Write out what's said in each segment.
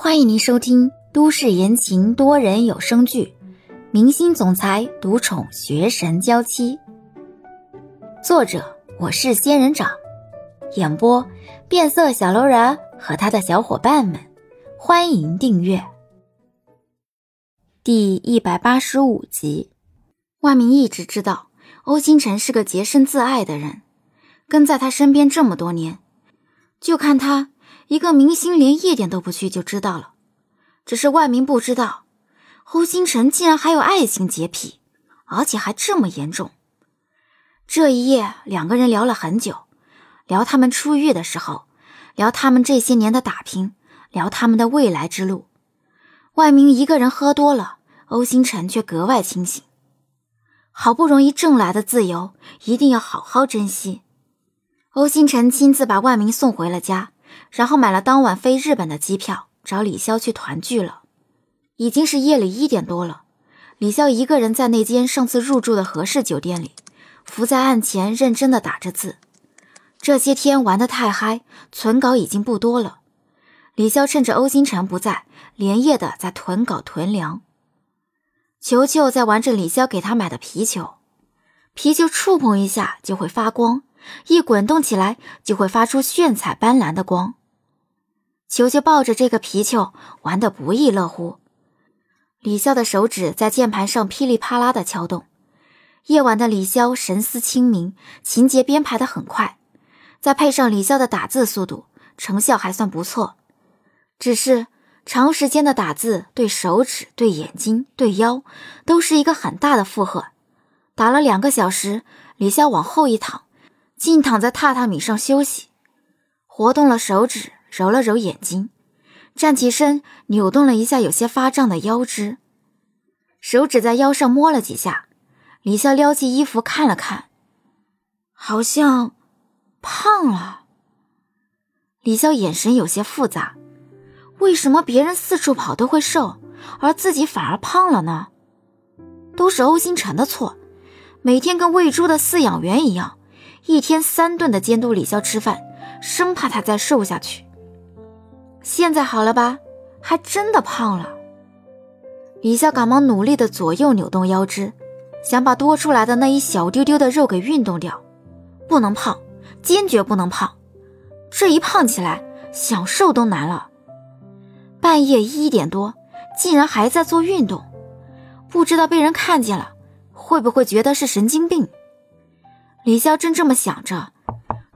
欢迎您收听都市言情多人有声剧《明星总裁独宠学神娇妻》，作者我是仙人掌，演播变色小楼人和他的小伙伴们。欢迎订阅第一百八十五集。万明一直知道欧星辰是个洁身自爱的人，跟在他身边这么多年，就看他。一个明星连夜店都不去就知道了，只是万明不知道，欧星辰竟然还有爱情洁癖，而且还这么严重。这一夜，两个人聊了很久，聊他们出狱的时候，聊他们这些年的打拼，聊他们的未来之路。万明一个人喝多了，欧星辰却格外清醒。好不容易挣来的自由，一定要好好珍惜。欧星辰亲自把万明送回了家。然后买了当晚飞日本的机票，找李潇去团聚了。已经是夜里一点多了，李潇一个人在那间上次入住的和氏酒店里，伏在案前认真的打着字。这些天玩得太嗨，存稿已经不多了。李潇趁着欧星辰不在，连夜的在囤稿囤粮。球球在玩着李潇给他买的皮球，皮球触碰一下就会发光。一滚动起来，就会发出炫彩斑斓的光。球球抱着这个皮球玩得不亦乐乎。李潇的手指在键盘上噼里啪啦的敲动。夜晚的李潇神思清明，情节编排的很快，再配上李潇的打字速度，成效还算不错。只是长时间的打字对手指、对眼睛、对腰都是一个很大的负荷。打了两个小时，李潇往后一躺。竟躺在榻榻米上休息，活动了手指，揉了揉眼睛，站起身，扭动了一下有些发胀的腰肢，手指在腰上摸了几下。李潇撩起衣服看了看，好像胖了。李潇眼神有些复杂，为什么别人四处跑都会瘦，而自己反而胖了呢？都是欧星辰的错，每天跟喂猪的饲养员一样。一天三顿的监督李潇吃饭，生怕他再瘦下去。现在好了吧？还真的胖了。李潇赶忙努力的左右扭动腰肢，想把多出来的那一小丢丢的肉给运动掉。不能胖，坚决不能胖。这一胖起来，想瘦都难了。半夜一点多，竟然还在做运动，不知道被人看见了，会不会觉得是神经病？李潇正这么想着，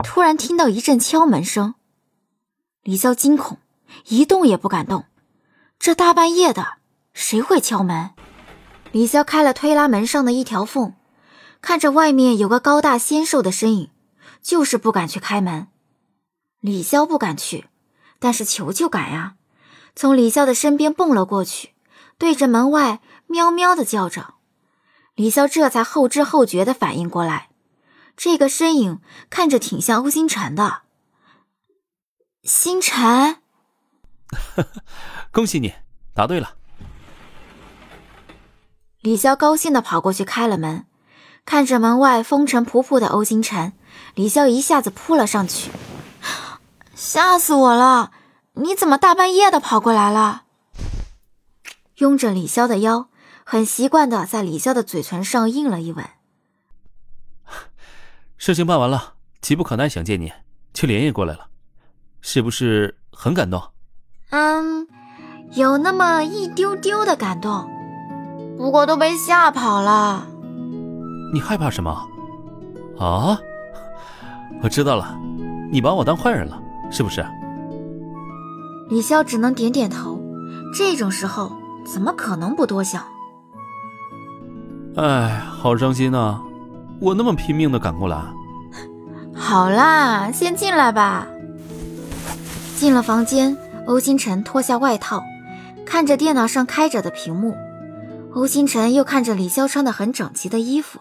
突然听到一阵敲门声。李潇惊恐，一动也不敢动。这大半夜的，谁会敲门？李潇开了推拉门上的一条缝，看着外面有个高大纤瘦的身影，就是不敢去开门。李潇不敢去，但是球球敢呀！从李潇的身边蹦了过去，对着门外喵喵的叫着。李潇这才后知后觉的反应过来。这个身影看着挺像欧星辰的，星辰，恭喜你答对了。李潇高兴的跑过去开了门，看着门外风尘仆仆的欧星辰，李潇一下子扑了上去，吓死我了！你怎么大半夜的跑过来了？拥着李潇的腰，很习惯的在李潇的嘴唇上印了一吻。事情办完了，急不可耐想见你，就连夜过来了，是不是很感动？嗯，有那么一丢丢的感动，不过都被吓跑了。你害怕什么？啊？我知道了，你把我当坏人了，是不是？李潇只能点点头，这种时候怎么可能不多想？哎，好伤心呐。我那么拼命的赶过来，好啦，先进来吧。进了房间，欧星辰脱下外套，看着电脑上开着的屏幕。欧星辰又看着李潇穿的很整齐的衣服。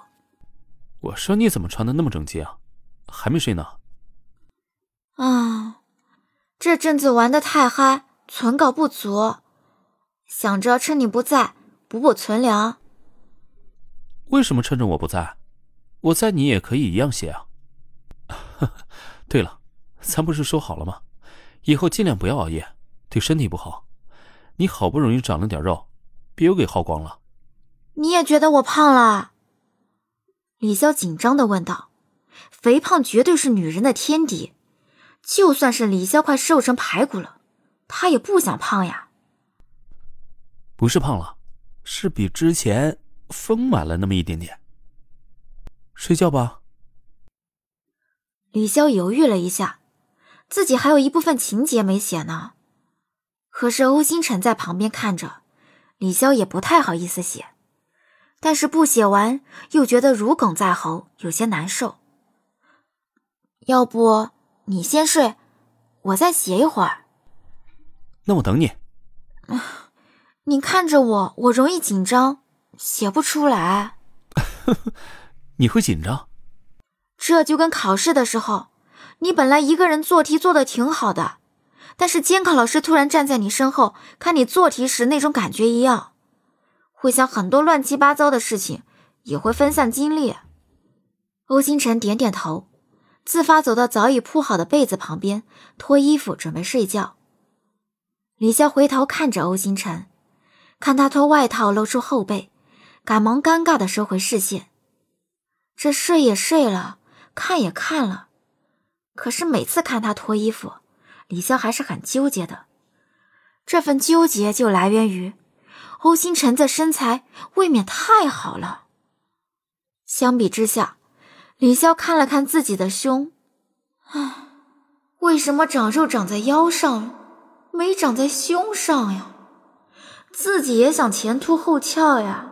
我说你怎么穿的那么整齐啊？还没睡呢。啊，这阵子玩的太嗨，存稿不足，想着趁你不在补补存粮。为什么趁着我不在？我在你也可以一样写啊。对了，咱不是说好了吗？以后尽量不要熬夜，对身体不好。你好不容易长了点肉，别又给耗光了。你也觉得我胖了？李潇紧张的问道。肥胖绝对是女人的天敌，就算是李潇快瘦成排骨了，她也不想胖呀。不是胖了，是比之前丰满了那么一点点。睡觉吧。李潇犹豫了一下，自己还有一部分情节没写呢。可是欧星辰在旁边看着，李潇也不太好意思写，但是不写完又觉得如鲠在喉，有些难受。要不你先睡，我再写一会儿。那我等你。你看着我，我容易紧张，写不出来。你会紧张？这就跟考试的时候，你本来一个人做题做的挺好的，但是监考老师突然站在你身后看你做题时那种感觉一样，会想很多乱七八糟的事情，也会分散精力。欧星辰点点头，自发走到早已铺好的被子旁边，脱衣服准备睡觉。李潇回头看着欧星辰，看他脱外套露出后背，赶忙尴尬的收回视线。这睡也睡了。看也看了，可是每次看他脱衣服，李潇还是很纠结的。这份纠结就来源于欧星辰的身材未免太好了。相比之下，李潇看了看自己的胸，唉，为什么长肉长在腰上，没长在胸上呀？自己也想前凸后翘呀。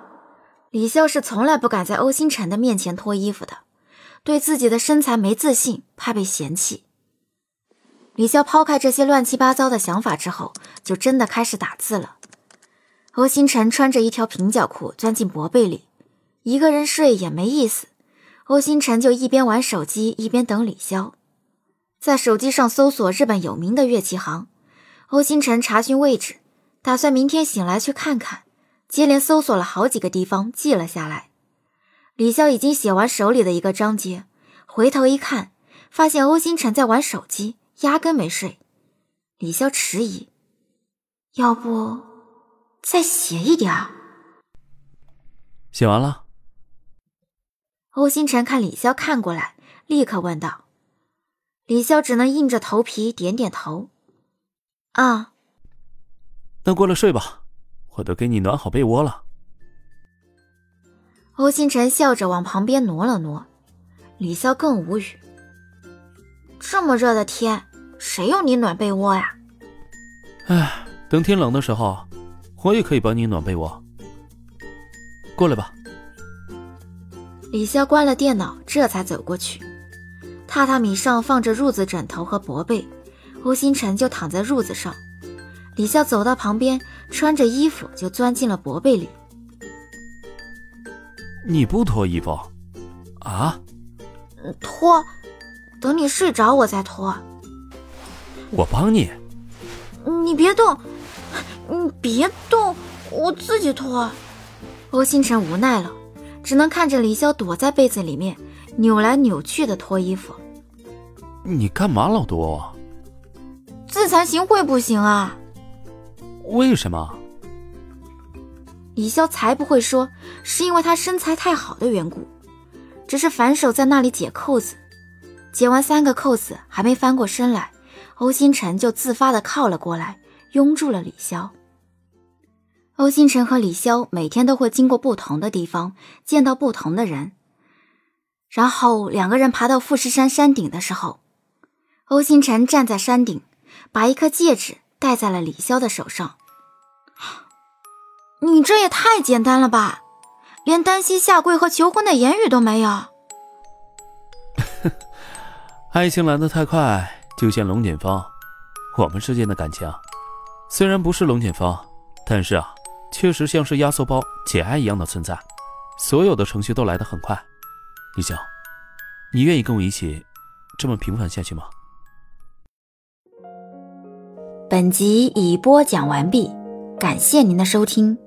李潇是从来不敢在欧星辰的面前脱衣服的。对自己的身材没自信，怕被嫌弃。李潇抛开这些乱七八糟的想法之后，就真的开始打字了。欧星辰穿着一条平角裤钻进薄被里，一个人睡也没意思。欧星辰就一边玩手机一边等李潇，在手机上搜索日本有名的乐器行。欧星辰查询位置，打算明天醒来去看看。接连搜索了好几个地方，记了下来。李潇已经写完手里的一个章节，回头一看，发现欧星辰在玩手机，压根没睡。李潇迟疑：“要不再写一点？”写完了。欧星辰看李潇看过来，立刻问道：“李潇只能硬着头皮点点头。”“啊。”“那过来睡吧，我都给你暖好被窝了。”欧星辰笑着往旁边挪了挪，李潇更无语。这么热的天，谁用你暖被窝呀？哎，等天冷的时候，我也可以帮你暖被窝。过来吧。李潇关了电脑，这才走过去。榻榻米上放着褥子、枕头和薄被，欧星辰就躺在褥子上。李潇走到旁边，穿着衣服就钻进了薄被里。你不脱衣服，啊？脱，等你睡着我再脱。我帮你。你别动，你别动，我自己脱。欧星辰无奈了，只能看着李潇躲在被子里面扭来扭去的脱衣服。你干嘛老躲我？自惭形秽不行啊？为什么？李潇才不会说是因为他身材太好的缘故，只是反手在那里解扣子，解完三个扣子还没翻过身来，欧星辰就自发的靠了过来，拥住了李潇。欧星辰和李潇每天都会经过不同的地方，见到不同的人，然后两个人爬到富士山山顶的时候，欧星辰站在山顶，把一颗戒指戴在了李潇的手上。你这也太简单了吧，连单膝下跪和求婚的言语都没有。爱情来得太快，就像龙卷风。我们之间的感情，虽然不是龙卷风，但是啊，确实像是压缩包解爱一样的存在。所有的程序都来得很快。李潇，你愿意跟我一起这么平凡下去吗？本集已播讲完毕，感谢您的收听。